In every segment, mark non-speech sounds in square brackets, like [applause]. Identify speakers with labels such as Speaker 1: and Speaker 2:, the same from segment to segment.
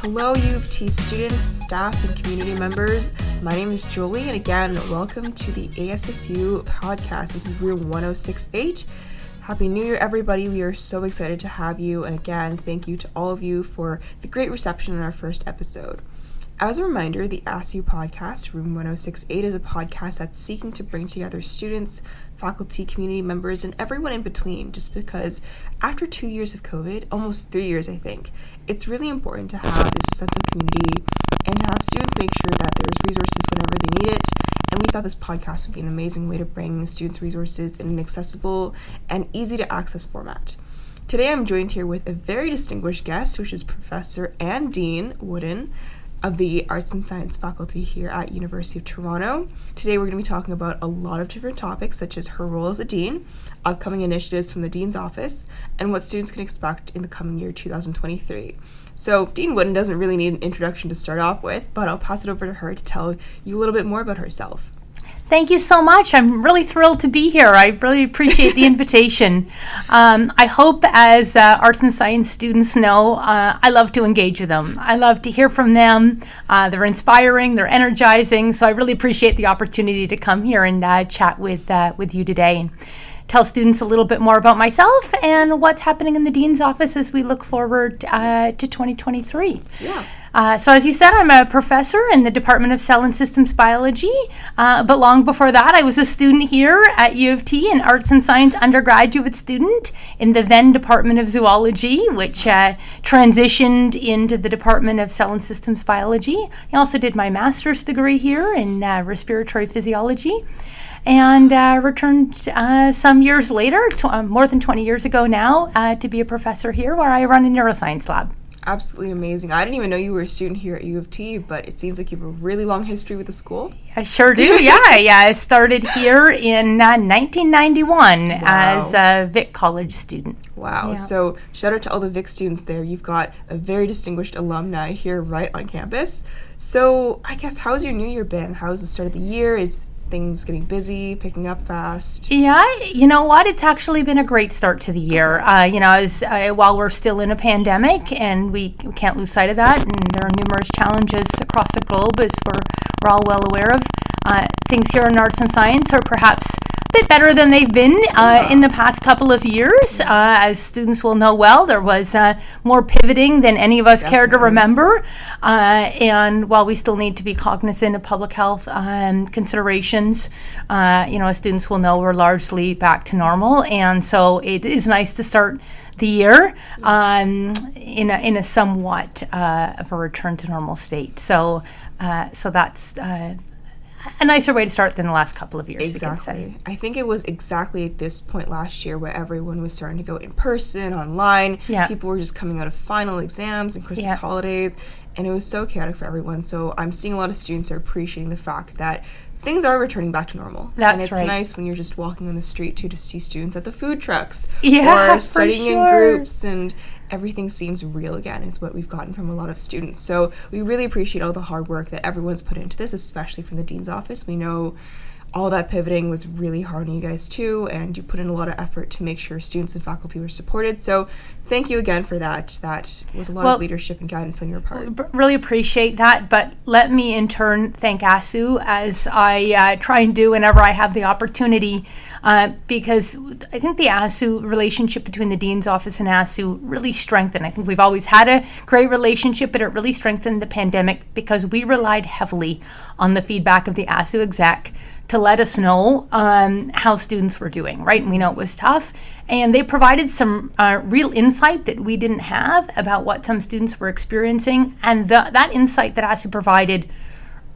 Speaker 1: Hello, U of T students, staff, and community members. My name is Julie, and again, welcome to the ASSU podcast. This is room 1068. Happy New Year, everybody. We are so excited to have you. And again, thank you to all of you for the great reception in our first episode. As a reminder, the ASU podcast, Room 1068, is a podcast that's seeking to bring together students, faculty, community members, and everyone in between. Just because after two years of COVID, almost three years, I think, it's really important to have this sense of community and to have students make sure that there's resources whenever they need it. And we thought this podcast would be an amazing way to bring students resources in an accessible and easy to access format. Today I'm joined here with a very distinguished guest, which is Professor and Dean Woodin of the Arts and Science faculty here at University of Toronto. Today we're going to be talking about a lot of different topics such as her role as a dean, upcoming initiatives from the dean's office, and what students can expect in the coming year 2023. So, Dean Woodin doesn't really need an introduction to start off with, but I'll pass it over to her to tell you a little bit more about herself.
Speaker 2: Thank you so much. I'm really thrilled to be here. I really appreciate the [laughs] invitation. Um, I hope, as uh, arts and science students know, uh, I love to engage with them. I love to hear from them. Uh, they're inspiring, they're energizing. So I really appreciate the opportunity to come here and uh, chat with uh, with you today and tell students a little bit more about myself and what's happening in the dean's office as we look forward uh, to 2023.
Speaker 1: Yeah.
Speaker 2: Uh, so, as you said, I'm a professor in the Department of Cell and Systems Biology. Uh, but long before that, I was a student here at U of T, an arts and science undergraduate student in the then Department of Zoology, which uh, transitioned into the Department of Cell and Systems Biology. I also did my master's degree here in uh, respiratory physiology and uh, returned uh, some years later, tw- uh, more than 20 years ago now, uh, to be a professor here where I run a neuroscience lab
Speaker 1: absolutely amazing. I didn't even know you were a student here at U of T, but it seems like you have a really long history with the school.
Speaker 2: I sure do. [laughs] Yeah, yeah. I started here in uh, 1991 wow. as a Vic College student.
Speaker 1: Wow. Yeah. So shout out to all the Vic students there. You've got a very distinguished alumni here right on campus. So I guess how's your new year been? How's the start of the year? Is things getting busy, picking up fast?
Speaker 2: Yeah, you know what? It's actually been a great start to the year. Uh, you know, as uh, while we're still in a pandemic, and we can't lose sight of that, and there are numerous challenges across the globe, as we're, we're all well aware of. Uh, things here in arts and science are perhaps bit better than they've been uh, in the past couple of years. Uh, as students will know well, there was uh, more pivoting than any of us Definitely. care to remember. Uh, and while we still need to be cognizant of public health um, considerations, uh, you know, as students will know, we're largely back to normal. And so it is nice to start the year um, in, a, in a somewhat uh, of a return to normal state. So, so that's a nicer way to start than the last couple of years.
Speaker 1: Exactly. I think it was exactly at this point last year where everyone was starting to go in person, online.
Speaker 2: Yeah.
Speaker 1: People were just coming out of final exams and Christmas yeah. holidays, and it was so chaotic for everyone. So I'm seeing a lot of students are appreciating the fact that things are returning back to normal.
Speaker 2: That's
Speaker 1: and it's
Speaker 2: right.
Speaker 1: nice when you're just walking on the street too to see students at the food trucks
Speaker 2: yeah,
Speaker 1: or [laughs] studying
Speaker 2: sure.
Speaker 1: in groups and everything seems real again. It's what we've gotten from a lot of students. So we really appreciate all the hard work that everyone's put into this, especially from the dean's office. We know all that pivoting was really hard on you guys too, and you put in a lot of effort to make sure students and faculty were supported. So thank you again for that. That was a lot well, of leadership and guidance on your part.
Speaker 2: Really appreciate that. But let me in turn thank ASU as I uh, try and do whenever I have the opportunity, uh, because I think the ASU relationship between the dean's office and ASU really strengthened. I think we've always had a great relationship, but it really strengthened the pandemic because we relied heavily on the feedback of the ASU exec to let us know um, how students were doing, right? And we know it was tough. And they provided some uh, real insight that we didn't have about what some students were experiencing. And the, that insight that ASU provided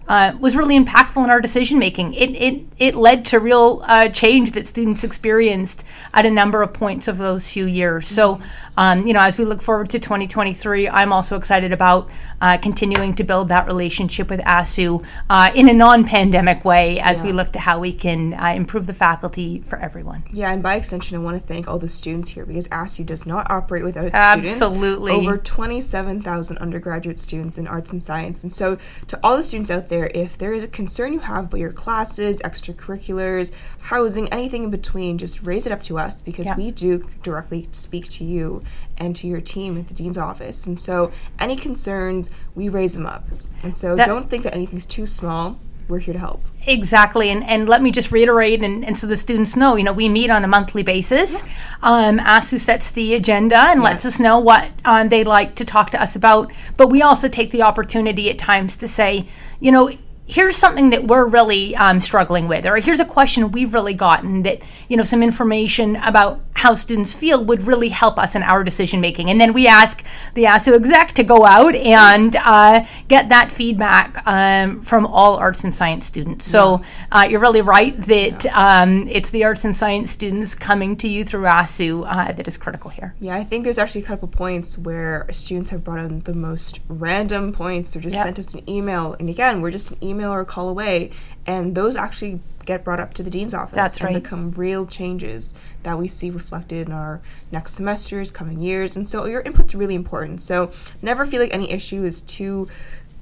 Speaker 2: uh, was really impactful in our decision making. It, it, it led to real uh, change that students experienced at a number of points of those few years. So, um, you know, as we look forward to 2023, I'm also excited about uh, continuing to build that relationship with ASU uh, in a non pandemic way as yeah. we look to how we can uh, improve the faculty for everyone.
Speaker 1: Yeah, and by extension, I want to thank all the students here because ASU does not operate without its
Speaker 2: Absolutely.
Speaker 1: students. Over 27,000 undergraduate students in arts and science. And so, to all the students out there, there. If there is a concern you have about your classes, extracurriculars, housing, anything in between, just raise it up to us because
Speaker 2: Yeah.
Speaker 1: we do directly speak to you and to your team at the dean's office. And so, any concerns, we raise them up. And so,
Speaker 2: That-
Speaker 1: don't think that anything's too small. We're here to help.
Speaker 2: Exactly, and, and let me just reiterate, and, and so the students know, you know, we meet on a monthly basis. Um, ASU sets the agenda and lets us know what um, they'd like to talk to us about. But we also take the opportunity at times to say, you know, here's something that we're really um, struggling with, or here's a question we've really gotten that, you know, some information about how students feel would really help us in our decision making. And then we ask the ASU exec to go out and uh, get that feedback um, from all arts and science students. So uh, you're really right that um, it's the arts and science students coming to you through ASU uh, that is critical here.
Speaker 1: Yeah, I think there's actually a couple points where students have brought in the most random points or just
Speaker 2: Yep.
Speaker 1: sent us an email. And again, we're just an email or a call away. And those actually get brought up to the dean's office
Speaker 2: That's
Speaker 1: and
Speaker 2: right.
Speaker 1: become real changes that we see reflected in our next semesters, coming years. And so your input's really important. So never feel like any issue is too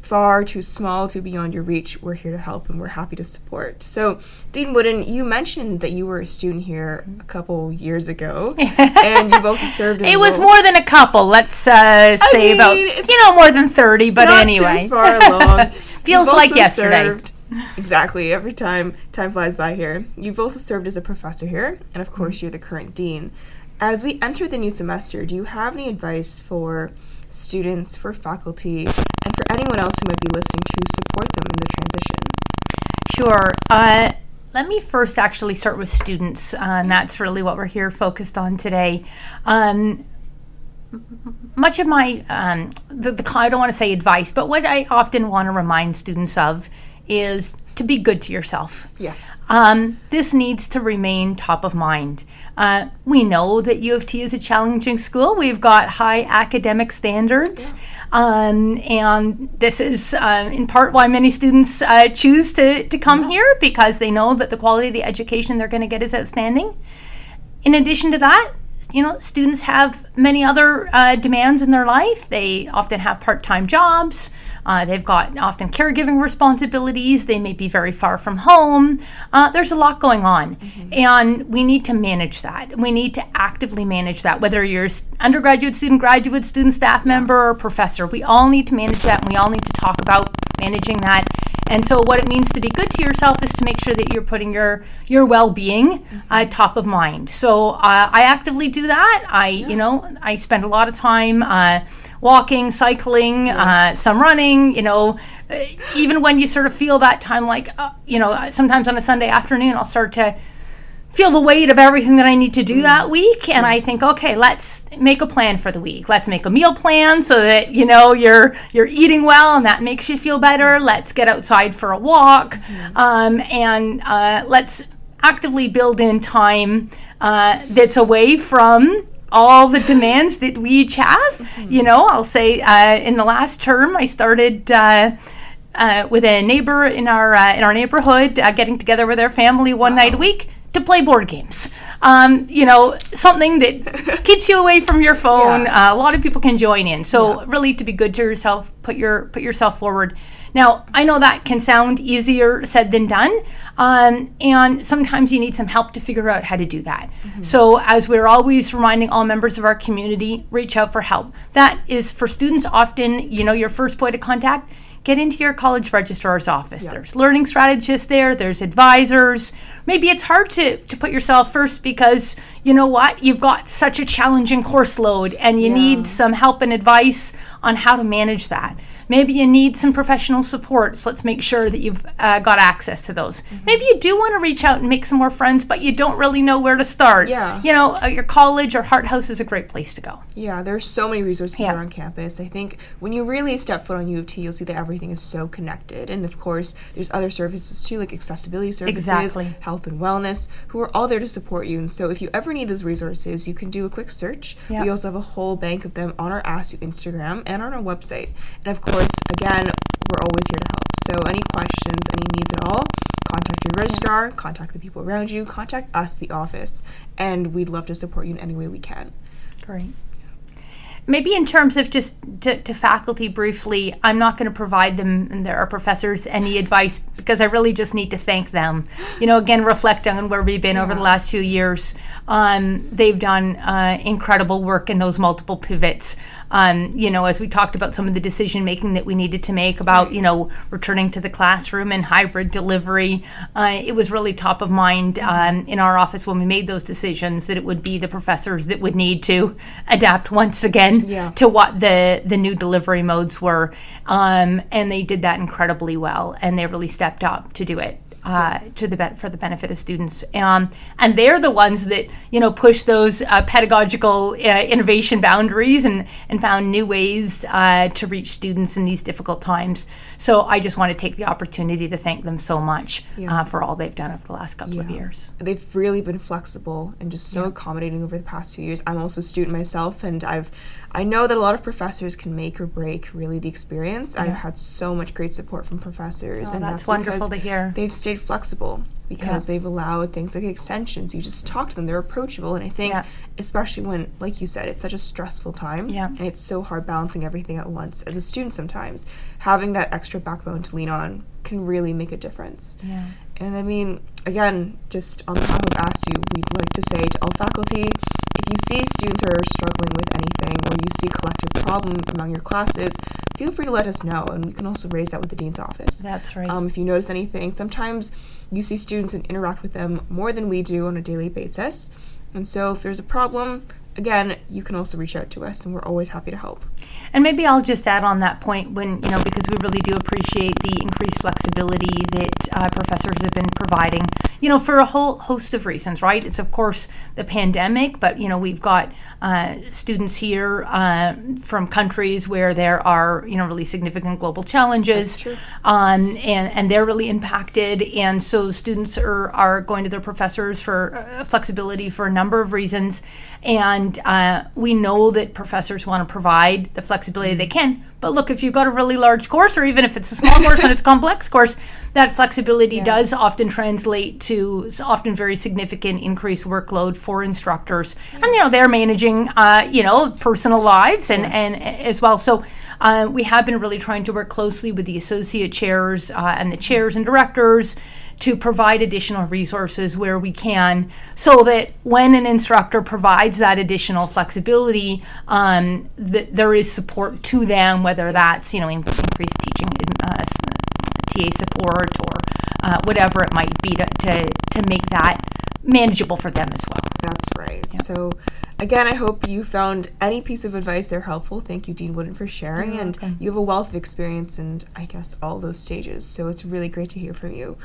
Speaker 1: far, too small, too beyond your reach. We're here to help and we're happy to support. So, Dean Woodin, you mentioned that you were a student here a couple years ago, [laughs] and you've also served.
Speaker 2: It was more than a couple, let's uh, say about,
Speaker 1: mean, it's
Speaker 2: you know, more than 30, but anyway.
Speaker 1: too far along. [laughs]
Speaker 2: Feels
Speaker 1: You've
Speaker 2: like yesterday.
Speaker 1: served- exactly. Every time time flies by here. You've also served as a professor here, and of course, you're the current dean. As we enter the new semester, do you have any advice for students, for faculty, and for anyone else who might be listening to support them in the transition?
Speaker 2: Sure. Uh, let me first actually start with students, uh, and that's really what we're here focused on today. Um, much of my, um, the, the, I don't want to say advice, but what I often want to remind students of is to be good to yourself.
Speaker 1: Yes.
Speaker 2: Um, this needs to remain top of mind. Uh, we know that U of T is a challenging school. We've got high academic standards, um, and this is uh, in part why many students uh, choose to, to come here because they know that the quality of the education they're going to get is outstanding. In addition to that, you know, students have many other uh, demands in their life. They often have part time jobs. Uh, they've got often caregiving responsibilities. They may be very far from home. Uh, there's a lot going on. And we need to manage that. We need to actively manage that, whether you're undergraduate student, graduate student, staff member, or professor. We all need to manage that, and we all need to talk about managing that. And so, what it means to be good to yourself is to make sure that you're putting your your well being uh, top of mind. So, uh, I actively do that. I, you know, I spend a lot of time uh, walking, cycling, uh, some running. You know, uh, even when you sort of feel that time, like uh, you know, sometimes on a Sunday afternoon, I'll start to feel the weight of everything that I need to do that week and I think okay let's make a plan for the week. Let's make a meal plan so that you know you're you're eating well and that makes you feel better. Let's get outside for a walk. Um, and uh, let's actively build in time uh, that's away from all the demands that we each have. You know I'll say uh, in the last term I started uh, uh, with a neighbor in our uh, in our neighborhood, uh, getting together with their family one night a week to play board games. Um, you know, something that [laughs] keeps you away from your phone.
Speaker 1: Yeah.
Speaker 2: Uh, a lot of people can join in. So really, to be good to yourself, put your put yourself forward. Now, I know that can sound easier said than done, um, and sometimes you need some help to figure out how to do that. So, as we're always reminding all members of our community, reach out for help. That is for students often, you know, your first point of contact get into your college registrar's office. There's learning strategists there, there's advisors. Maybe it's hard to, to put yourself first because you know what? You've got such a challenging course load and you
Speaker 1: Yeah.
Speaker 2: need some help and advice on how to manage that. Maybe you need some professional support, so let's make sure that you've uh, got access to those.
Speaker 1: Mm-hmm.
Speaker 2: Maybe you do want to reach out and make some more friends, but you don't really know where to start.
Speaker 1: Yeah.
Speaker 2: You know, uh, your college or Hart House is a great place to go.
Speaker 1: Yeah, there's so many resources
Speaker 2: Yeah.
Speaker 1: here on campus. I think when you really step foot on U of T, you'll see that everything is so connected. And of course, there's other services too, like accessibility services,
Speaker 2: Exactly.
Speaker 1: health and wellness, who are all there to support you. And so if you ever need those resources, you can do a quick search.
Speaker 2: Yeah.
Speaker 1: We also have a whole bank of them on our ASU Instagram and on our website. And of course, again, we're always here to help. So any questions, any needs at all, contact your registrar, contact the people around you, contact us, the office, and we'd love to support you in any way we can.
Speaker 2: Great. Maybe in terms of just to, to faculty briefly, I'm not going to provide them and their professors any advice because I really just need to thank them. You know, again, reflecting on where we've been yeah. over the last few years. Um, they've done uh, incredible work in those multiple pivots. Um, you know, as we talked about some of the decision making that we needed to make about, you know, returning to the classroom and hybrid delivery, uh, it was really top of mind mm-hmm. um, in our office when we made those decisions that it would be the professors that would need to adapt once again [laughs] yeah. to what the the new delivery modes were, um, and they did that incredibly well, and they really stepped up to do it uh, to the be- for the benefit of students. Um, and they're the ones that you know push those uh, pedagogical uh, innovation boundaries and and found new ways uh, to reach students in these difficult times. So I just want to take the opportunity to thank them so much yeah. Uh, for all they've done over the last couple yeah. of years.
Speaker 1: They've really been flexible and just so yeah. accommodating over the past few years. I'm also a student myself, and I've I know that a lot of professors can make or break really the experience. I've had so much great support from professors,
Speaker 2: oh, and that's, that's wonderful to hear.
Speaker 1: They've stayed flexible because yeah. they've allowed things like extensions. You just talk to them; they're approachable, and I think, yeah. especially when, like you said, it's such a stressful time,
Speaker 2: yeah.
Speaker 1: and it's so hard balancing everything at once. As a student, sometimes having that extra backbone to lean on can really make a difference.
Speaker 2: Yeah.
Speaker 1: And I mean, again, just on behalf of ASU, we'd like to say to all faculty, you see students are struggling with anything or you see collective problem among your classes, feel free to let us know, and we can also raise that with the dean's office.
Speaker 2: That's right.
Speaker 1: Um, if you notice anything, sometimes you see students and interact with them more than we do on a daily basis. And so if there's a problem, again, you can also reach out to us, and we're always happy to help.
Speaker 2: And maybe I'll just add on that point when, you know, because we really do appreciate the increased flexibility that uh, professors have been providing, you know, for a whole host of reasons, right? It's, of course, the pandemic, but, you know, we've got uh, students here uh, from countries where there are, you know, really significant global challenges. Um, and, and they're really impacted. And so students are, are going to their professors for uh, flexibility for a number of reasons. And uh, we know that professors want to provide the flexibility they can. But look, if you've got a really large course, or even if it's a small [laughs] course and it's a complex course, that flexibility yeah. does often translate to often very significant increased workload for instructors. And you know they're managing, uh, you know, personal lives and yes. and as well. So uh, we have been really trying to work closely with the associate chairs uh, and the chairs and directors to provide additional resources where we can so that when an instructor provides that additional flexibility, um, that there is support to them, whether that's, you know, increased teaching uh, TA support or uh, whatever it might be to, to, to make that manageable for them as well.
Speaker 1: That's right. Yep. So, again, I hope you found any piece of advice there helpful. Thank you, Dean Woodin, for sharing. And you have a wealth of experience in, I guess, all those stages. So, it's really great to hear from you.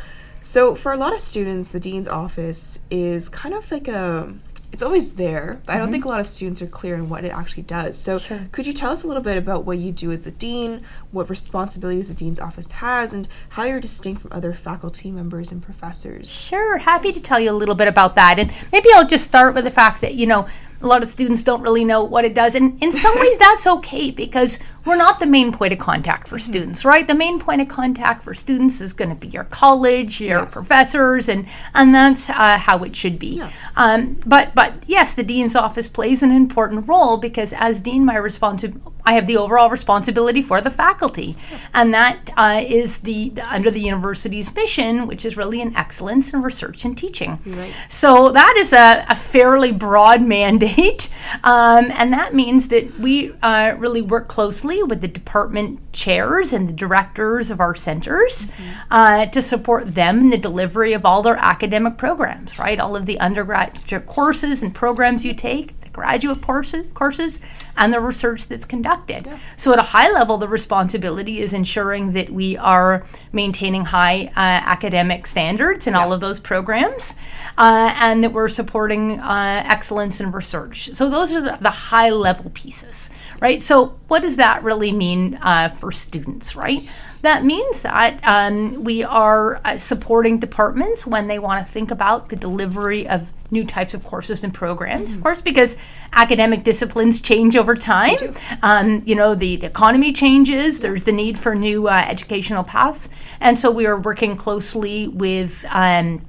Speaker 1: So, for a lot of students, the dean's office is kind of like a it's always there, but mm-hmm. I don't mm-hmm. think a lot of students are clear on what it actually does. So, sure. could you tell us a little bit about what you do as a dean, what responsibilities the dean's office has, and how you're distinct from other faculty members and professors?
Speaker 2: Sure, happy to tell you a little bit about that. And maybe I'll just start with the fact that, you know, a lot of students don't really know what it does. And in some ways, that's okay because we're not the main point of contact for mm-hmm. students, right? The main point of contact for students is going to be your college, your yes. professors, and and that's uh, how it should be. Yeah. Um, but but yes, the dean's office plays an important role because as dean, my responsibility I have the overall responsibility for the faculty, and that uh, is the, under the university's mission, which is really an excellence in research and teaching. Right. So that is a, a fairly broad [laughs] mandate, um, and that means that we uh, really work closely with the department chairs and the directors of our centers mm-hmm. uh, to support them in the delivery of all their academic programs. Right, all of the undergraduate courses and programs you take graduate courses, courses and the research that's conducted. Yeah. So, at a high level, the responsibility is ensuring that we are maintaining high uh, academic standards in yes. all of those programs uh, and that we're supporting uh, excellence in research. So, those are the, the, high level pieces, right? So, what does that really mean uh, for students, right? That means that um, we are uh, supporting departments when they want to think about the delivery of new types of courses and programs, mm-hmm. of course, because academic disciplines change over time. Um, you know, the, the economy changes, there's the need for new uh, educational paths. And so we are working closely with. Um,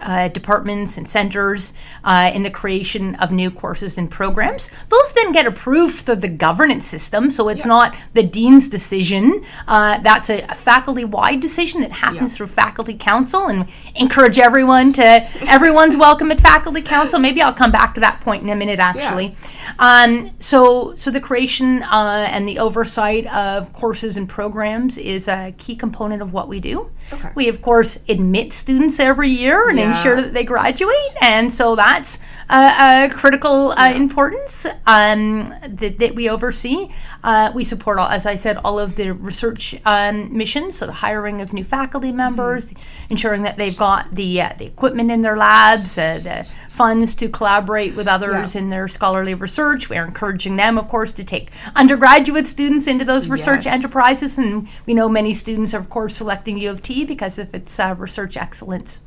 Speaker 2: uh, departments and centers uh, in the creation of new courses and programs. Those then get approved through the governance system, so it's yeah. not the dean's decision. Uh, that's a, a faculty-wide decision that happens yeah. through faculty council, and encourage everyone to [laughs] everyone's welcome at faculty council. Maybe I'll come back to that point in a minute, actually. Yeah. Um, so, so the creation uh, and the oversight of courses and programs is a key component of what we do. Okay. We of course admit students every year and yeah. ensure that they graduate. And so that's a, a critical uh, yeah. importance um, that, that, we oversee. Uh, we support, all, as I said, all of the research um, missions, so the hiring of new faculty members, mm-hmm. ensuring that they've got the, uh, the equipment in their labs, uh, the funds to collaborate with others yeah. in their scholarly research. We're encouraging them, of course, to take undergraduate students into those research yes. enterprises. And we know many students are, of course, selecting U of T because of its uh, research excellence.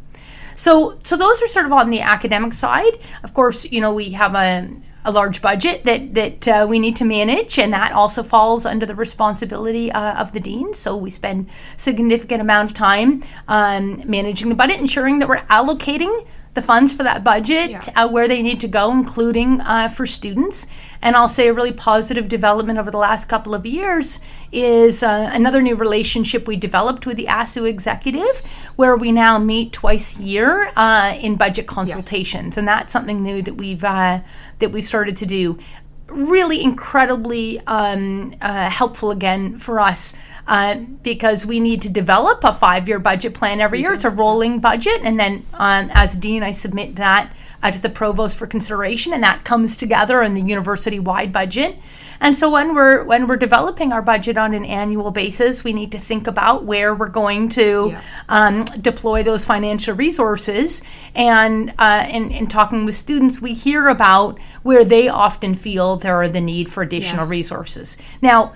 Speaker 2: So, so those are sort of on the academic side. Of course, you know, we have a, a large budget that that uh, we need to manage, and that also falls under the responsibility uh, of the dean. So we spend significant amount of time um, managing the budget, ensuring that we're allocating the funds for that budget, yeah. uh, where they need to go, including uh, for students. And I'll say a really positive development over the last couple of years is uh, another new relationship we developed with the ASU executive, where we now meet twice a year uh, in budget consultations, yes. and that's something new that we've uh, that we've started to do really incredibly um, uh, helpful again for us uh, because we need to develop a five year budget plan every year. It's a rolling budget. And then um, as dean, I submit that uh, to the provost for consideration, and that comes together in the university wide budget. And so when we're when we're developing our budget on an annual basis, we need to think about where we're going to yeah. um, deploy those financial resources. And uh, in, in talking with students, we hear about where they often feel there are the need for additional yes. resources. Now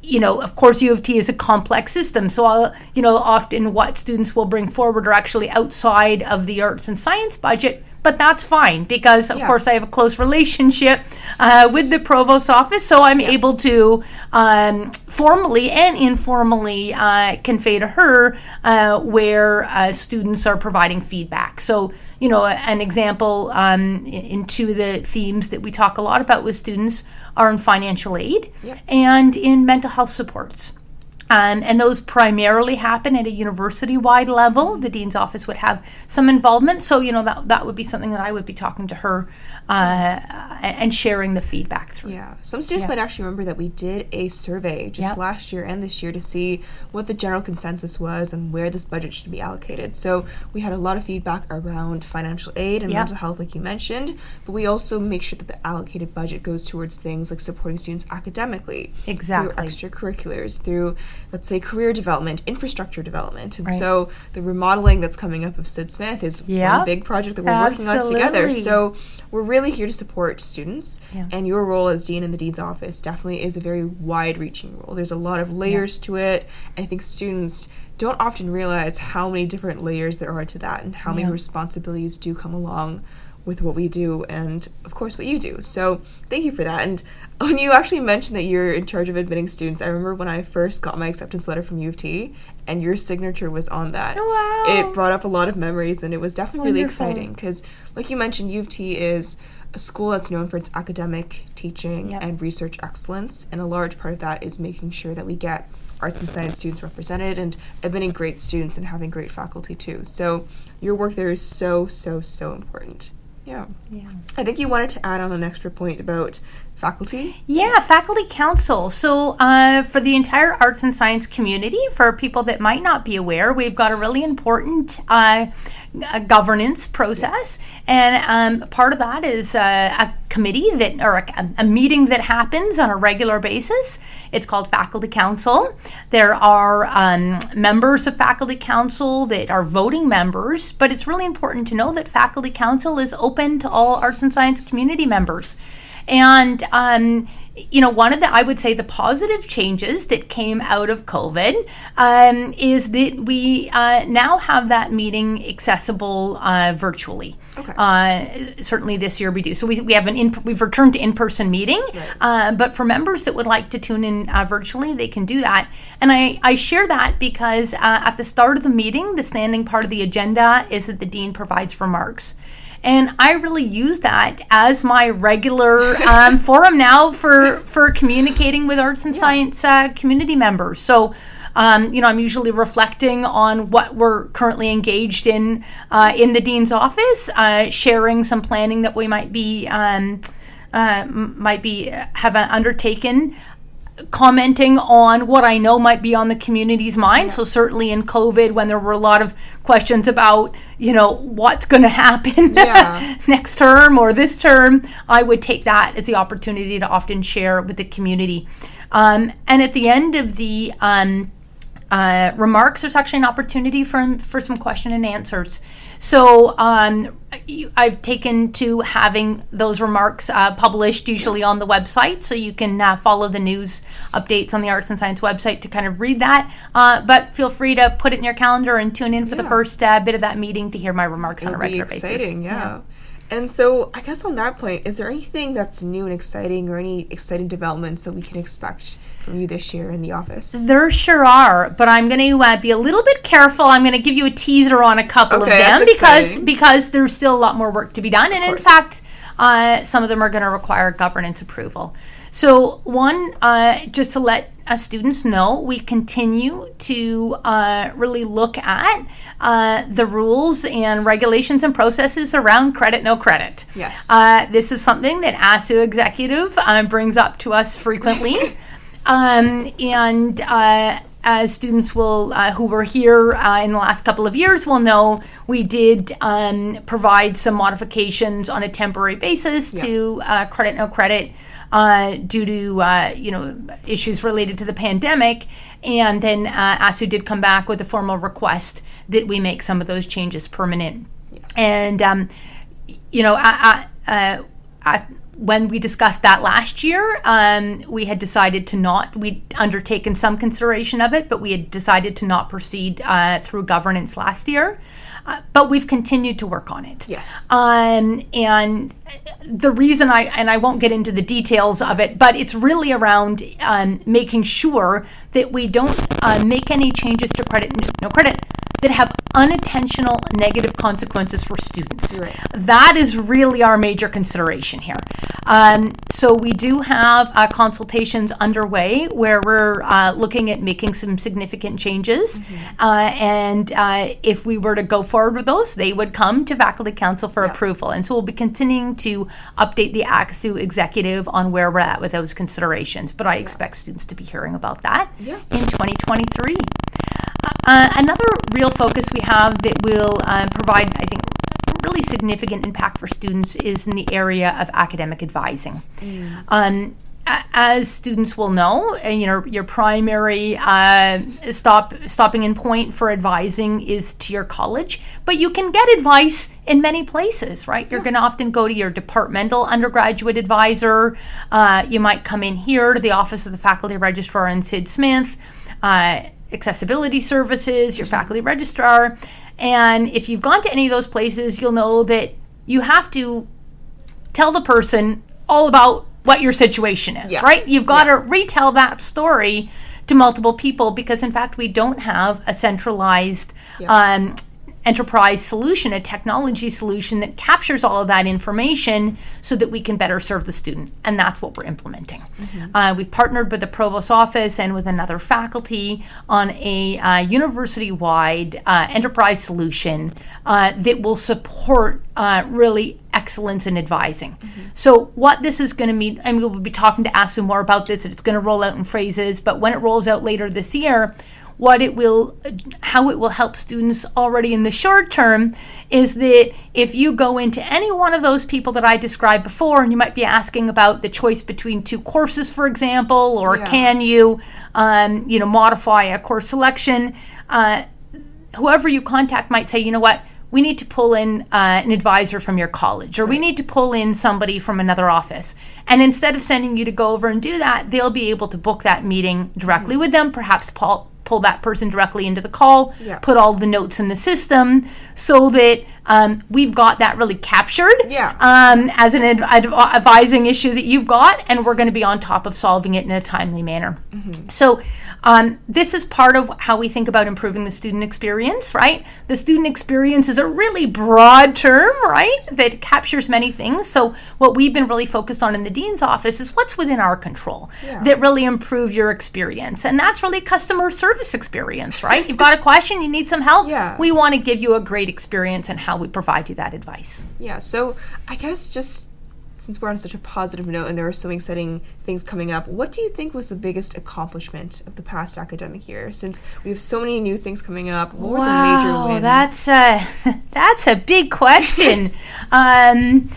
Speaker 2: you know, of course, U of T is a complex system. So, I'll, you know, often what students will bring forward are actually outside of the arts and science budget, but that's fine because, of yeah. course, I have a close relationship uh, with the provost office. So, I'm able to um, formally and informally uh, convey to her uh, where uh, students are providing feedback. So, you know, an example um, in two of the themes that we talk a lot about with students are in financial aid and in mental health supports. Um, and those primarily happen at a university wide level. The dean's office would have some involvement. So, you know, that, that would be something that I would be talking to her uh, and sharing the feedback through.
Speaker 1: Yeah. Some students yeah. might actually remember that we did a survey just yep. last year and this year to see what the general consensus was and where this budget should be allocated. So, we had a lot of feedback around financial aid and yep. mental health, like you mentioned, but we also make sure that the allocated budget goes towards things like supporting students academically.
Speaker 2: Exactly.
Speaker 1: Through extracurriculars, through let's say career development, infrastructure development. And right. so the remodeling that's coming up of Sid Smith is yep. one big project that we're Absolutely. working on together. So we're really here to support students yeah. and your role as dean in the dean's office definitely is a very wide reaching role. There's a lot of layers yeah. to it. I think students don't often realize how many different layers there are to that and how yeah. many responsibilities do come along with what we do and of course what you do so thank you for that and [laughs] when you actually mentioned that you're in charge of admitting students i remember when i first got my acceptance letter from u of t and your signature was on that oh,
Speaker 2: wow.
Speaker 1: it brought up a lot of memories and it was definitely Wonderful. really exciting because like you mentioned u of t is a school that's known for its academic teaching yep. and research excellence and a large part of that is making sure that we get arts and science students represented and admitting great students and having great faculty too so your work there is so so so important yeah. Yeah. I think you wanted to add on an extra point about faculty.
Speaker 2: Yeah, faculty council. So, uh, for the entire arts and science community, for people that might not be aware, we've got a really important uh, governance process, and um, part of that is uh, a committee that, or a, a, meeting that happens on a regular basis. It's called faculty council. There are um, members of faculty council that are voting members, but it's really important to know that faculty council is open to all arts and science community members. And, um, you know, one of the, I would say, the positive changes that came out of COVID um, is that we uh, now have that meeting accessible uh, virtually.
Speaker 1: Okay.
Speaker 2: Uh, certainly this year we do. So we, we have an in, we've returned to in-person meeting,
Speaker 1: Right.
Speaker 2: uh, but for members that would like to tune in uh, virtually, they can do that. And I, I share that because uh, at the start of the meeting, the standing part of the agenda is that the dean provides remarks. And I really use that as my regular um, [laughs] forum now for, for communicating with arts and science uh, community members. So, um, you know, I'm usually reflecting on what we're currently engaged in uh, in the dean's office, uh, sharing some planning that we might be um, uh, might be have uh, undertaken commenting on what I know might be on the community's mind. So certainly in COVID, when there were a lot of questions about, you know, what's going to happen [laughs]
Speaker 1: Yeah.
Speaker 2: next term or this term, I would take that as the opportunity to often share with the community. Um, and at the end of the um, uh, remarks, there's actually an opportunity for for some question and answers. So um, I've taken to having those remarks uh, published usually on the website, so you can uh, follow the news updates on the Arts and Science website to kind of read that. Uh, but feel free to put it in your calendar and tune in for the first uh, bit of that meeting to hear my remarks on a
Speaker 1: It'll be
Speaker 2: regular basis.
Speaker 1: exciting, yeah. And so, I guess on that point, is there anything that's new and exciting, or any exciting developments that we can expect from you this year in the office?
Speaker 2: There sure are, but I'm going to uh, be a little bit careful. I'm going to give you a teaser on a couple
Speaker 1: Okay,
Speaker 2: of them because because there's still a lot more work to be done, and in fact, uh, some of them are going to require governance approval. So, one, uh, just to let uh, students know, we continue to uh, really look at uh, the rules and regulations and processes around credit, no credit.
Speaker 1: Yes.
Speaker 2: Uh, this is something that ASU executive uh, brings up to us frequently. [laughs] Um, and uh, as students will uh, who were here uh, in the last couple of years will know, we did um, provide some modifications on a temporary basis to uh, credit no credit uh, due to uh, you know issues related to the pandemic. And then uh, ASU did come back with a formal request that we make some of those changes permanent. And um, you know, I, I, uh, I, when we discussed that last year, um, we had decided to not. We'd undertaken some consideration of it, but we had decided to not proceed uh, through governance last year. Uh, but we've continued to work on it.
Speaker 1: Yes.
Speaker 2: Um, and the reason I and I won't get into the details of it, but it's really around um, making sure that we don't uh, make any changes to credit, no credit, that have unintentional negative consequences for students.
Speaker 1: Right.
Speaker 2: That is really our major consideration here. Um, so we do have uh, consultations underway where we're uh, looking at making some significant changes, uh, and uh, if we were to go forward with those, they would come to faculty council for approval. And so we'll be continuing to update the ACSU executive on where we're at with those considerations. But I expect students to be hearing about that
Speaker 1: Yeah.
Speaker 2: in 2023. Uh, another real focus we have that will uh, provide, I think, really significant impact for students is in the area of academic advising. Um, as students will know, uh, you know your primary uh, stop stopping in point for advising is to your college, but you can get advice in many places, right? You're going to often go to your departmental undergraduate advisor. Uh, you might come in here to the office of the faculty registrar in Sid Smith. Uh, accessibility services, your faculty registrar. And if you've gone to any of those places, you'll know that you have to tell the person all about what your situation is,
Speaker 1: Yeah.
Speaker 2: right? You've got to retell that story to multiple people because, in fact, we don't have a centralized um, enterprise solution, a technology solution that captures all of that information so that we can better serve the student. And that's what we're implementing. Uh, we've partnered with the provost office and with another faculty on a uh, university wide uh, enterprise solution uh, that will support uh, really excellence in advising. So, what this is going to mean, and we will be talking to ASU more about this, and it's going to roll out in phrases, but when it rolls out later this year, what it will how it will help students already in the short term is that if you go into any one of those people that I described before and you might be asking about the choice between two courses for example or
Speaker 1: Yeah.
Speaker 2: can you um, you know modify a course selection uh, whoever you contact might say, you know what, we need to pull in uh, an advisor from your college, or we need to pull in somebody from another office. And instead of sending you to go over and do that, they'll be able to book that meeting directly with them, perhaps pull, pull that person directly into the call,
Speaker 1: Yeah.
Speaker 2: put all the notes in the system so that um, we've got that really captured
Speaker 1: Yeah.
Speaker 2: um, as an adv- adv- advising issue that you've got, and we're going to be on top of solving it in a timely manner. So, um, this is part of how we think about improving the student experience, right? The student experience is a really broad term, right? That captures many things. So, what we've been really focused on in the dean's office is what's within our control
Speaker 1: Yeah.
Speaker 2: that really improve your experience, and that's really customer service experience, right? You've got a question, you need some help.
Speaker 1: Yeah.
Speaker 2: We want to give you a great experience and how we provide you that advice.
Speaker 1: Yeah, so I guess just since we're on such a positive note and there are so exciting things coming up, what do you think was the biggest accomplishment of the past academic year? Since we have so many new things coming up, what were the major wins?
Speaker 2: that's a [laughs] that's a big question. [laughs] um,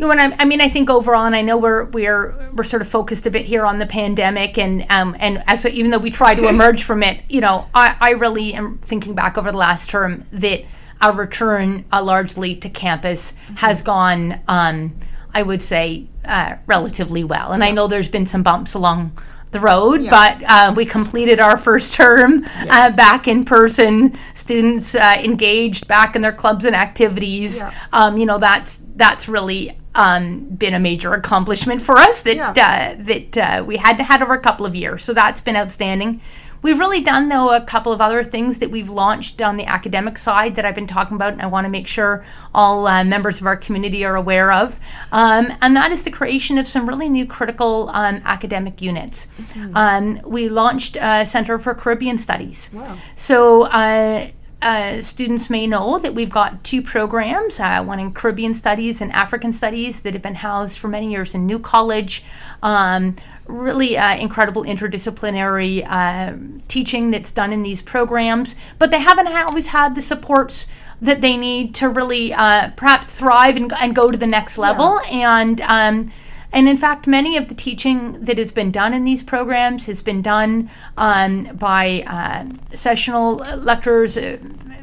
Speaker 2: you know, when I, I mean, I think overall, and I know we're we're we're sort of focused a bit here on the pandemic, and um, and as even though we try to emerge from it, you know, I, I really am thinking back over the last term that our return uh, largely to campus has gone, um, I would say, uh, relatively well. And I know there's been some bumps along the road, but uh, we completed our first term uh, back in person. Students uh, engaged back in their clubs and activities.
Speaker 1: Yeah.
Speaker 2: Um, you know, that's that's really um, been a major accomplishment for us that
Speaker 1: Yeah.
Speaker 2: uh, that uh, we had to had over a couple of years. So that's been outstanding. We've really done though a couple of other things that we've launched on the academic side that I've been talking about, and I want to make sure all uh, members of our community are aware of. Um, and that is the creation of some really new critical um, academic units. Um, we launched a Center for Caribbean Studies.
Speaker 1: Wow.
Speaker 2: So. Uh, students may know that we've got two programs, uh, one in Caribbean Studies and African Studies, that have been housed for many years in New College. Um, really uh, incredible interdisciplinary uh, teaching that's done in these programs, but they haven't always had the supports that they need to really uh, perhaps thrive and, and go to the next level. And um, and in fact, many of the teaching that has been done in these programs has been done um, by uh, sessional lecturers, uh,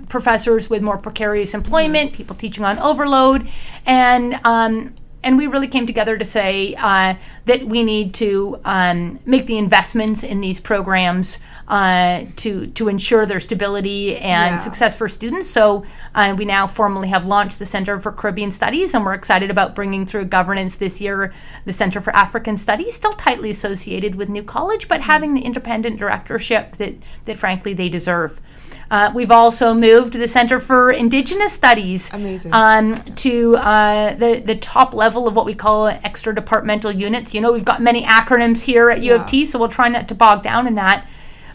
Speaker 2: professors with more precarious employment, people teaching on overload, and um, and we really came together to say uh, that we need to um, make the investments in these programs uh, to to ensure their stability and
Speaker 1: Yeah.
Speaker 2: success for students. So uh, we now formally have launched the Center for Caribbean Studies, and we're excited about bringing through governance this year the Center for African Studies, still tightly associated with New College, but having the independent directorship that that frankly they deserve. Uh, we've also moved the Center for Indigenous Studies
Speaker 1: Amazing.
Speaker 2: um, to uh, the the top level of what we call extra departmental units. You know, we've got many acronyms here at U of T, so we'll try not to bog down in that.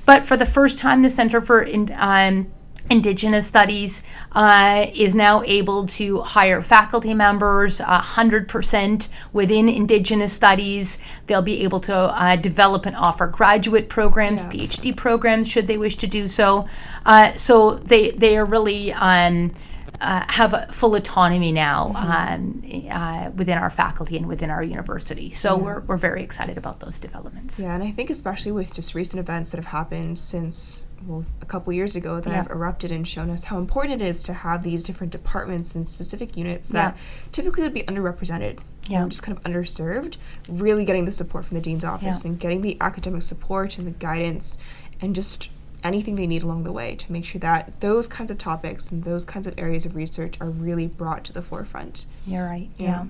Speaker 2: But for the first time, the Center for in, um, Indigenous Studies uh, is now able to hire faculty members, uh, 100% within Indigenous Studies. They'll be able to uh, develop and offer graduate programs,
Speaker 1: Yeah.
Speaker 2: PhD programs, should they wish to do so. Uh, so they, they are really. Um, uh, have full autonomy now um, uh, within our faculty and within our university. So we're, we're very excited about those developments.
Speaker 1: Yeah, and I think especially with just recent events that have happened since well a couple years ago that
Speaker 2: Yeah.
Speaker 1: have erupted and shown us how important it is to have these different departments and specific units that typically would be underrepresented
Speaker 2: Yeah.
Speaker 1: just kind of underserved. Really getting the support from the dean's office
Speaker 2: Yeah.
Speaker 1: and getting the academic support and the guidance and just anything they need along the way to make sure that those kinds of topics and those kinds of areas of research are really brought to the forefront.
Speaker 2: You're right.
Speaker 1: Yeah.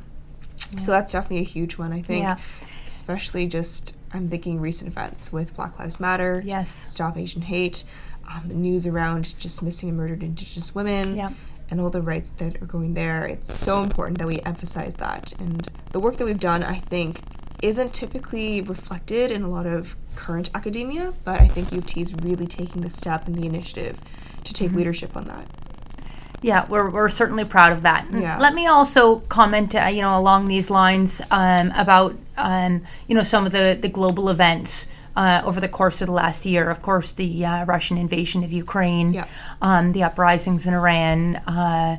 Speaker 2: Yeah.
Speaker 1: So that's definitely a huge one, I think.
Speaker 2: Yeah.
Speaker 1: Especially just, I'm thinking recent events with Black Lives Matter,
Speaker 2: Yes.
Speaker 1: Stop Asian Hate, um, the news around just missing and murdered Indigenous women,
Speaker 2: Yeah.
Speaker 1: and all the rights that are going there. It's so important that we emphasize that. And the work that we've done, I think, isn't typically reflected in a lot of current academia, but I think U of T is really taking the step and the initiative to
Speaker 2: Mm-hmm.
Speaker 1: take leadership on that.
Speaker 2: Yeah, we're, we're certainly proud of that.
Speaker 1: Yeah.
Speaker 2: Let me also comment, uh, you know, along these lines um, about, um, you know, some of the, the global events uh, over the course of the last year. Of course, the uh, Russian invasion of Ukraine,
Speaker 1: Yeah.
Speaker 2: um, the uprisings in Iran, uh,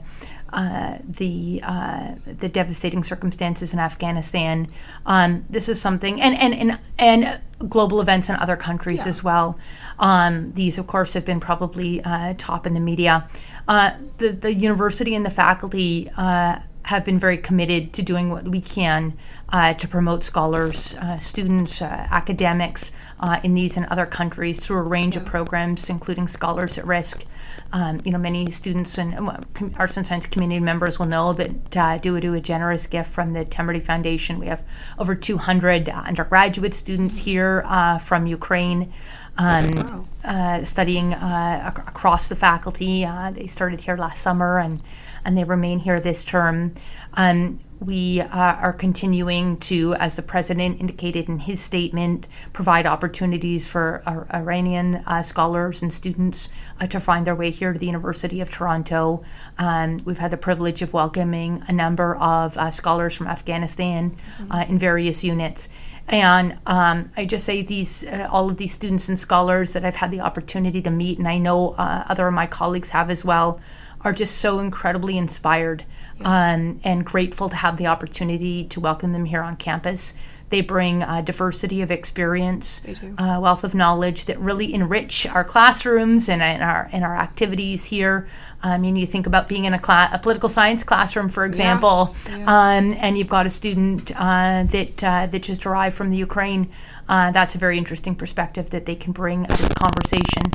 Speaker 2: uh, the uh, the devastating circumstances in Afghanistan. Um, this is something, and and and and global events in other countries
Speaker 1: Yeah.
Speaker 2: as well. Um, these, of course, have been probably uh, top in the media. Uh, the the university and the faculty. Uh, have been very committed to doing what we can uh, to promote scholars, uh, students, uh, academics uh, in these and other countries through a range of programs, including Scholars at Risk. Um, you know, many students and uh, arts and science community members will know that uh, due to a generous gift from the Temerty Foundation, we have over 200 undergraduate students here uh, from Ukraine. Um,
Speaker 1: Wow.
Speaker 2: uh, studying uh, ac- across the faculty. Uh, they started here last summer and, and they remain here this term. Um, we uh, are continuing to, as the president indicated in his statement, provide opportunities for our Iranian uh, scholars and students uh, to find their way here to the University of Toronto. Um, we've had the privilege of welcoming a number of uh, scholars from Afghanistan uh, in various units. And um, I just say these, uh, all of these students and scholars that I've had the opportunity to meet, and I know uh, other of my colleagues have as well, are just so incredibly inspired um, and grateful to have the opportunity to welcome them here on campus. They bring a diversity of experience, uh, wealth of knowledge that really enrich our classrooms and, and our and our activities here. I mean, you think about being in a class, a political science classroom, for example,
Speaker 1: Yeah.
Speaker 2: um, and you've got a student uh, that uh, that just arrived from the Ukraine. Uh, that's a very interesting perspective that they can bring to the conversation.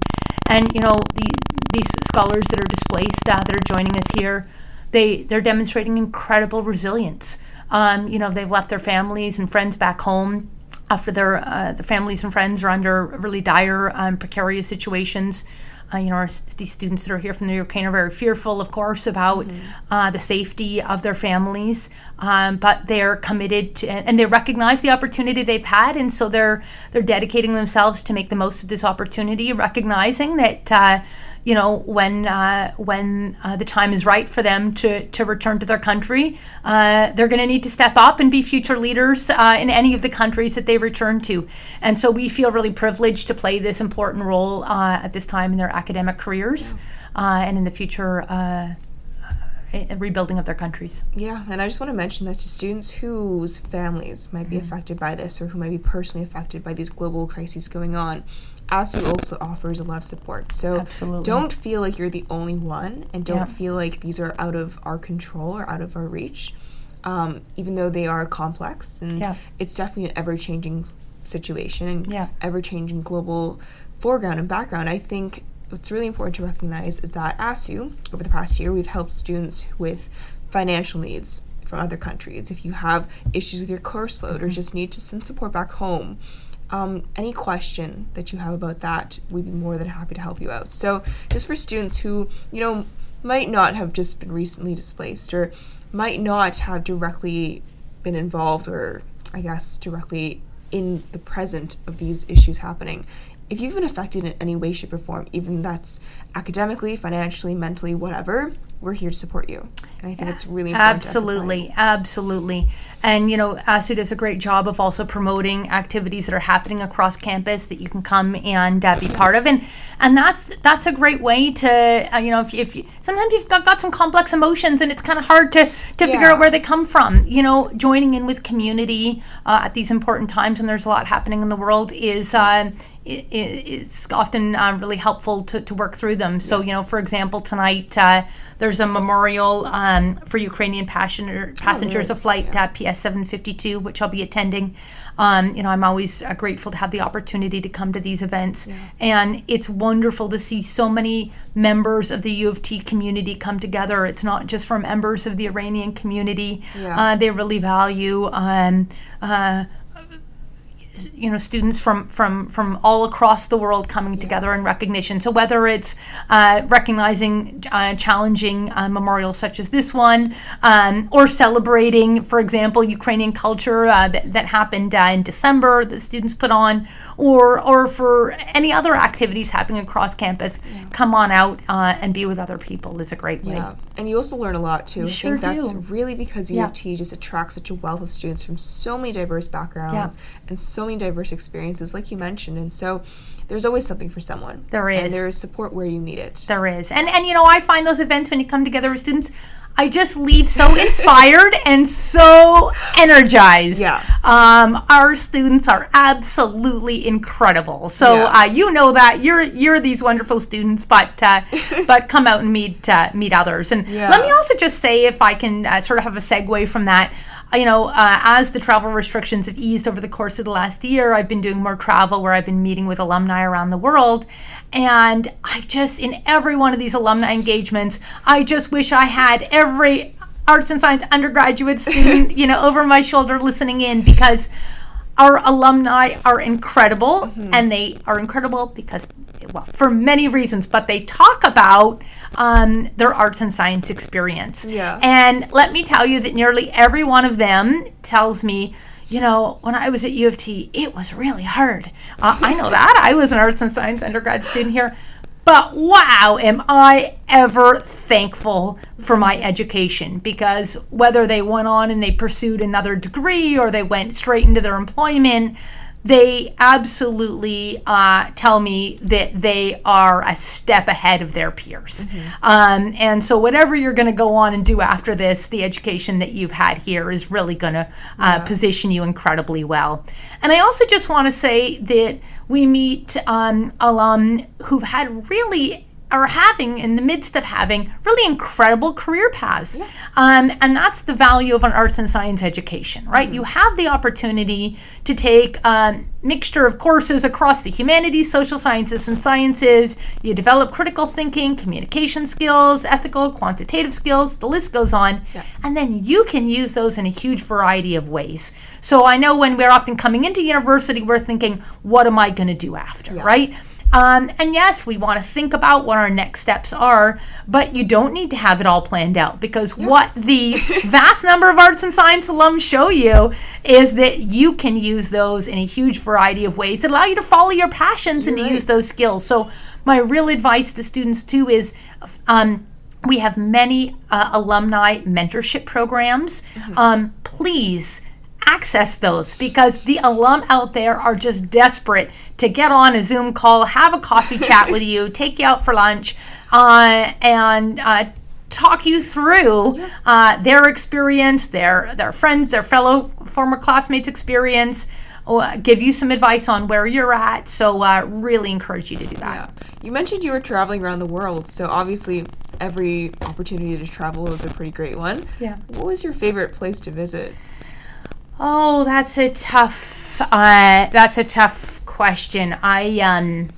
Speaker 2: And you know, the, these scholars that are displaced uh, that are joining us here, they they're demonstrating incredible resilience. Um, you know, they've left their families and friends back home after their uh, the families and friends are under really dire, um, precarious situations. Uh, you know, our, these students that are here from the Ukraine are very fearful, of course, about uh, the safety of their families. Um, but they're committed to, and they recognize the opportunity they've had, and so they're they're dedicating themselves to make the most of this opportunity, recognizing that. You know, when uh, when uh, the time is right for them to to return to their country, uh, they're going to need to step up and be future leaders uh, in any of the countries that they return to. And so we feel really privileged to play this important role uh, at this time in their academic careers uh, and in the future rebuilding of their countries.
Speaker 1: Yeah, and I just want to mention that to students whose families might be
Speaker 2: Mm-hmm.
Speaker 1: affected by this or who might be personally affected by these global crises going on, ASU also offers a lot of support. So
Speaker 2: Absolutely.
Speaker 1: don't feel like you're the only one and don't
Speaker 2: Yeah.
Speaker 1: feel like these are out of our control or out of our reach, um, even though they are complex. And
Speaker 2: Yeah.
Speaker 1: it's definitely an ever changing situation and
Speaker 2: Yeah.
Speaker 1: ever changing global foreground and background. I think what's really important to recognize is that ASU, over the past year, we've helped students with financial needs from other countries. If you have issues with your course load or just need to send support back home, um, any question that you have about that, we'd be more than happy to help you out. So, just for students who, you know, might not have just been recently displaced or might not have directly been involved or, I guess, directly in the present of these issues happening. If you've been affected in any way, shape, or form, even that's academically, financially, mentally, whatever, we're here to support you. And I think it's really important.
Speaker 2: Absolutely, absolutely. And you know, ASU does a great job of also promoting activities that are happening across campus that you can come and uh, be part of, and and that's that's a great way to uh, you know if, you- if you sometimes you've got, got some complex emotions and it's kind of hard to to figure out where they come from. You know, joining in with community uh, at these important times when there's a lot happening in the world is. Uh, is often uh, really helpful to, to work through them. So, you know, for example, tonight uh, there's a memorial um, for Ukrainian passenger, passengers of flight
Speaker 1: yeah.
Speaker 2: uh, PS 752, which I'll be attending. Um, you know, I'm always uh, grateful to have the opportunity to come to these events. And it's wonderful to see so many members of the U of T community come together. It's not just from members of the Iranian community.
Speaker 1: Yeah.
Speaker 2: Uh, they really value um, uh, you know students from from from all across the world coming together in recognition. So whether it's uh, recognizing uh, challenging uh, memorials such as this one um, or celebrating for example ukrainian culture uh, that, that happened uh, in december that students put on or or for any other activities happening across campus come on out uh, and be with other people is a great way.
Speaker 1: Yeah, and you also learn a lot too. I
Speaker 2: sure
Speaker 1: think that's
Speaker 2: do.
Speaker 1: really because U of T just attracts such a wealth of students from so many diverse backgrounds and so many diverse experiences, like you mentioned. And so there's always something for someone.
Speaker 2: There is.
Speaker 1: And there is support where you need it.
Speaker 2: There is. And and you know, I find those events when you come together with students, I just leave so [laughs] inspired and so energized.
Speaker 1: Yeah.
Speaker 2: Um, our students are absolutely incredible. So
Speaker 1: Yeah.
Speaker 2: uh, you know that you're you're these wonderful students, but uh, [laughs] but come out and meet uh, meet others. And
Speaker 1: Yeah.
Speaker 2: let me also just say, if I can uh, sort of have a segue from that. You know, uh, as the travel restrictions have eased over the course of the last year, I've been doing more travel where I've been meeting with alumni around the world. And I just, in every one of these alumni engagements, I just wish I had every arts and science undergraduate student, [laughs] you know, over my shoulder listening in because our alumni are incredible
Speaker 1: Mm-hmm.
Speaker 2: and they are incredible because well for many reasons but they talk about um, their arts and science experience
Speaker 1: Yeah.
Speaker 2: and let me tell you that nearly every one of them tells me you know when i was at u of t it was really hard uh, i know [laughs] that i was an arts and science undergrad student here but wow, am I ever thankful for my education? Because whether they went on and they pursued another degree or they went straight into their employment, they absolutely uh, tell me that they are a step ahead of their peers. Um, and so, whatever you're going to go on and do after this, the education that you've had here is really going to uh, position you incredibly well. And I also just want to say that we meet um, alum who've had really are having in the midst of having really incredible career paths. Um, and that's the value of an arts and science education right? You have the opportunity to take a mixture of courses across the humanities social sciences and sciences. You develop critical thinking communication skills ethical quantitative skills. The list goes on. And then you can use those in a huge variety of ways. So i know when we're often coming into university we're thinking what am i going to do after right um, and yes, we want to think about what our next steps are, but you don't need to have it all planned out because what the [laughs] vast number of arts and science alums show you is that you can use those in a huge variety of ways that allow you to follow your passions and to
Speaker 1: right.
Speaker 2: use those skills. So, my real advice to students too is um, we have many uh, alumni mentorship programs. Um, please access those because the alum out there are just desperate to get on a Zoom call, have a coffee [laughs] chat with you, take you out for lunch, uh, and uh, talk you through uh, their experience, their their friends, their fellow former classmates' experience. uh, Give you some advice on where you're at. So, uh, really encourage you to do that.
Speaker 1: Yeah. You mentioned you were traveling around the world, so obviously every opportunity to travel is a pretty great one.
Speaker 2: Yeah.
Speaker 1: What was your favorite place to visit?
Speaker 2: Oh, that's a tough. Uh, that's a tough question. I um.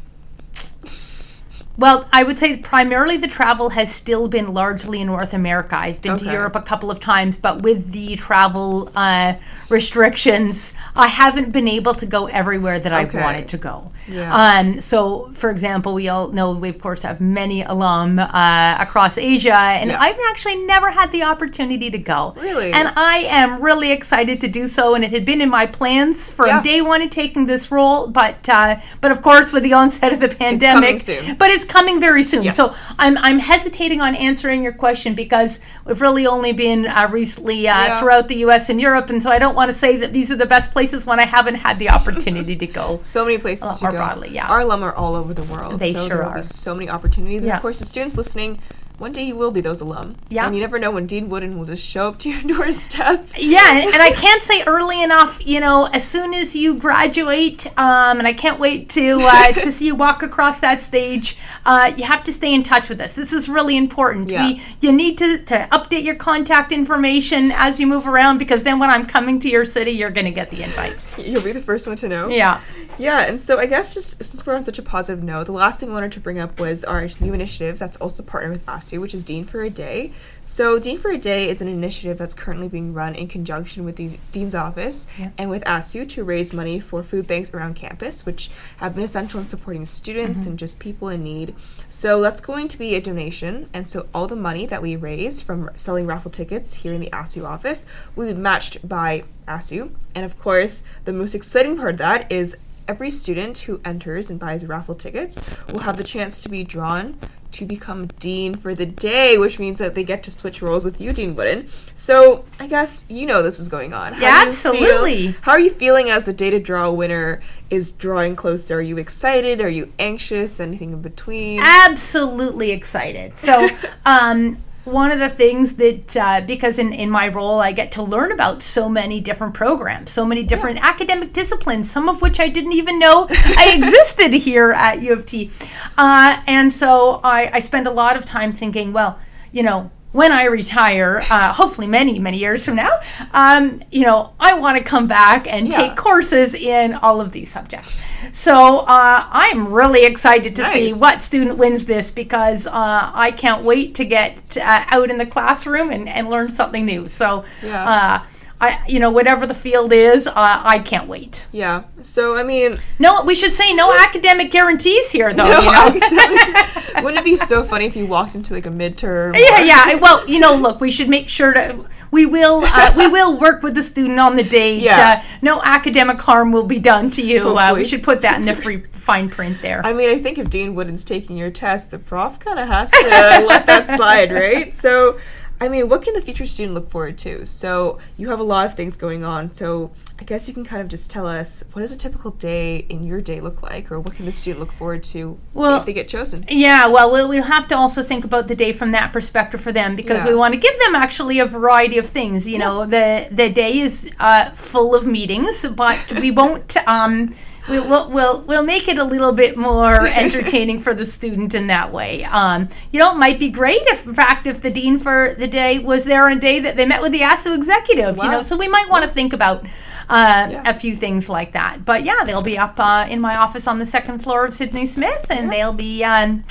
Speaker 2: Well, I would say primarily the travel has still been largely in North America. I've been to Europe a couple of times, but with the travel uh, restrictions, I haven't been able to go everywhere that
Speaker 1: Okay.
Speaker 2: I wanted to go.
Speaker 1: Yeah.
Speaker 2: Um, so, for example, we all know we, of course, have many alum uh, across Asia, and
Speaker 1: Yeah.
Speaker 2: I've actually never had the opportunity to go.
Speaker 1: Really?
Speaker 2: And I am really excited to do so, and it had been in my plans from
Speaker 1: Yeah.
Speaker 2: day one of taking this role. But uh, but of course, with the onset of the pandemic,
Speaker 1: soon.
Speaker 2: but it's coming very soon.
Speaker 1: Yes.
Speaker 2: So I'm I'm hesitating on answering your question because we've really only been uh, recently uh,
Speaker 1: Yeah.
Speaker 2: throughout the U.S. and Europe, and so I don't want to say that these are the best places when I haven't had the opportunity to go. [laughs]
Speaker 1: So many places
Speaker 2: Uh,
Speaker 1: to
Speaker 2: more
Speaker 1: go.
Speaker 2: broadly, yeah.
Speaker 1: Our alum are all over the world.
Speaker 2: They
Speaker 1: so
Speaker 2: sure are.
Speaker 1: so many opportunities. And of course, the students listening, one day you will be those alum.
Speaker 2: Yeah.
Speaker 1: And you never know when Dean Woodin will just show up to your [laughs] doorstep.
Speaker 2: Yeah, and, and I can't say early enough. You know, as soon as you graduate, um, and I can't wait to uh, [laughs] to see you walk across that stage. Uh, you have to stay in touch with us. This is really important.
Speaker 1: Yeah.
Speaker 2: We you need to, to update your contact information as you move around because then when I'm coming to your city, you're going to get the invite.
Speaker 1: You'll be the first one to know.
Speaker 2: Yeah.
Speaker 1: Yeah, and so I guess just since we're on such a positive note, the last thing I wanted to bring up was our new initiative that's also partnered with Which is Dean for a Day. So Dean for a Day is an initiative that's currently being run in conjunction with the Dean's office
Speaker 2: Yeah.
Speaker 1: and with ASU to raise money for food banks around campus, which have been essential in supporting students mm-hmm. and just people in need. So that's going to be a donation, and so all the money that we raise from selling raffle tickets here in the ASU office will be matched by ASU. And of course, the most exciting part of that is every student who enters and buys raffle tickets will have the chance to be drawn to become dean for the day, which means that they get to switch roles with you, Dean Woodin. So I guess you know this is going on. How
Speaker 2: Yeah,
Speaker 1: you feel-
Speaker 2: absolutely.
Speaker 1: how are you feeling as the day to draw winner is drawing closer? Are you excited? Are you anxious? Anything in between?
Speaker 2: Absolutely excited. So, [laughs] um, one of the things that uh, because in, in my role I get to learn about so many different programs, so many different yeah. academic disciplines, some of which I didn't even know I [laughs] existed here at U of T. Uh, and so I, I spend a lot of time thinking, well, you know, when I retire, uh, hopefully many, many years from now, um, you know, I want to come back and yeah. take courses in all of these subjects. So uh, I'm really excited to nice. see what student wins this because uh, I can't wait to get uh, out in the classroom and, and learn something new. So, yeah. I, you know, whatever the field is, uh, I can't wait.
Speaker 1: Yeah. So, I mean,
Speaker 2: no, we should say no academic guarantees here, though. No, you know?
Speaker 1: Wouldn't it be so funny if you walked into like a midterm?
Speaker 2: Yeah, yeah. Well, you know, look, we should make sure to. We will. Uh, we will work with the student on the date. Yeah. Uh, no academic harm will be done to you. Uh, we should put that in the free fine print there.
Speaker 1: I mean, I think if Dean Woodin's taking your test, the prof kind of has to [laughs] let that slide, right? So. I mean, what can the future student look forward to? So you have a lot of things going on. So I guess you can kind of just tell us what does a typical day in your day look like, or what can the student look forward to well, if they get chosen?
Speaker 2: Yeah, well, we'll, we'll have to also think about the day from that perspective for them because yeah. we want to give them actually a variety of things. You yeah. know, the the day is uh, full of meetings, but we won't. Um, we, will we'll we'll make it a little bit more [laughs] entertaining for the student in that way. Um, you know, it might be great if, in fact, if the dean for the day was there on a day that they met with the ASU executive. Wow. You know, so we might want to think about. Uh, yeah. a few things like that. But yeah, they'll be up uh, in my office on the second floor of Sidney Smith, and yeah. they'll be um,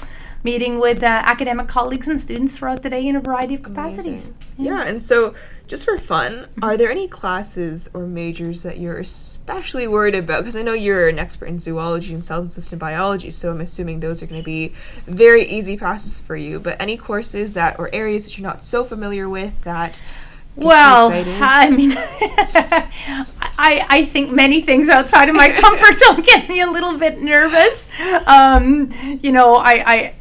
Speaker 2: meeting with uh, academic colleagues and students throughout the day in a variety of capacities.
Speaker 1: Yeah. yeah. and so just for fun, are there any classes or majors that you're especially worried about? Because I know you're an expert in zoology and cell and system biology, so I'm assuming those are going to be very easy passes for you. But any courses that or areas that you're not so familiar with that
Speaker 2: well, I mean, [laughs] I, I think many things outside of my [laughs] comfort zone get me a little bit nervous. Um, you know, I, I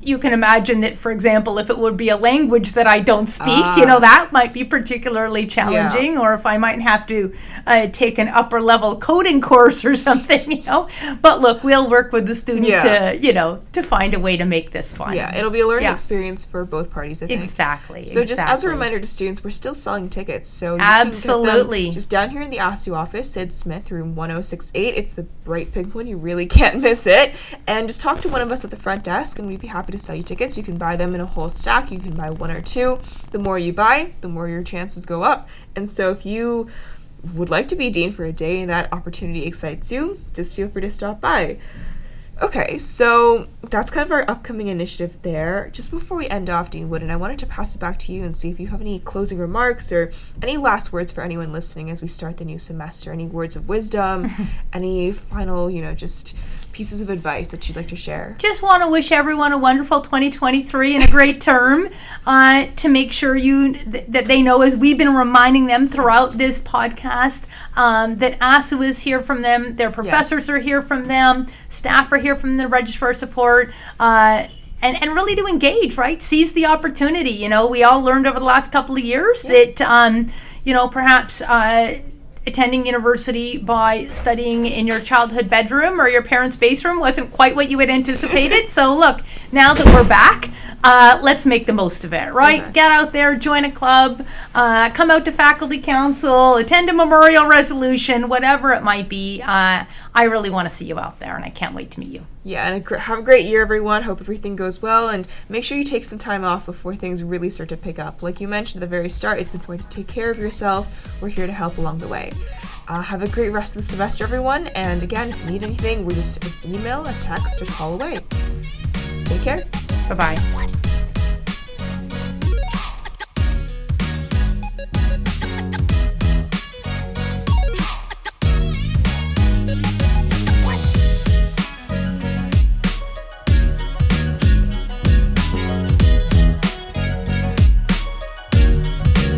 Speaker 2: you can imagine that, for example, if it would be a language that I don't speak, you know, ah. that might be particularly challenging. Yeah. Or if I might have to uh, take an upper level coding [laughs] course or something, you know. But look, we'll work with the student yeah. to, you know, to find a way to make this fun.
Speaker 1: Yeah, it'll be a learning yeah. experience for both parties. I think.
Speaker 2: Exactly.
Speaker 1: So
Speaker 2: exactly.
Speaker 1: just as a reminder to students, we're still selling tickets. So
Speaker 2: absolutely,
Speaker 1: just down here in the ASU office, Sid Smith, room 1068. It's the bright pink one. You really can't [laughs] miss it. And just talk to one of us at the front desk, and we'd be happy to sell you tickets. You can buy them in a whole stack. You can buy one or two. The more you buy, the more your chances go up. And so if you would like to be dean for a day and that opportunity excites you, just feel free to stop by. Okay, so that's kind of our upcoming initiative there. Just before we end off, Dean Woodin, I wanted to pass it back to you and see if you have any closing remarks or any last words for anyone listening as we start the new semester. Any words of wisdom, [laughs] any final, you know, just pieces of advice that you'd like to share?
Speaker 2: Just want to wish everyone a wonderful 2023 and a great term. Uh, to make sure you th- that they know, as we've been reminding them throughout this podcast, um, that ASU is here from them. Their professors yes. are here from them. Staff are here from the registrar support. Uh, and, and really to engage, right? Seize the opportunity. You know, we all learned over the last couple of years yeah. that, um, you know, perhaps uh, attending university by studying in your childhood bedroom or your parents' base room wasn't quite what you had anticipated. so, look, now that we're back, uh, let's make the most of it, right? Okay. Get out there, join a club, uh, come out to faculty council, attend a memorial resolution, whatever it might be. Uh, I really want to see you out there, and I can't wait to meet you.
Speaker 1: Yeah, and a, have a great year, everyone. Hope everything goes well, and make sure you take some time off before things really start to pick up. Like you mentioned at the very start, it's important to take care of yourself. We're here to help along the way. Uh, have a great rest of the semester, everyone. And again, if you need anything, we just email, a text, or call away. Take care.
Speaker 2: Bye bye.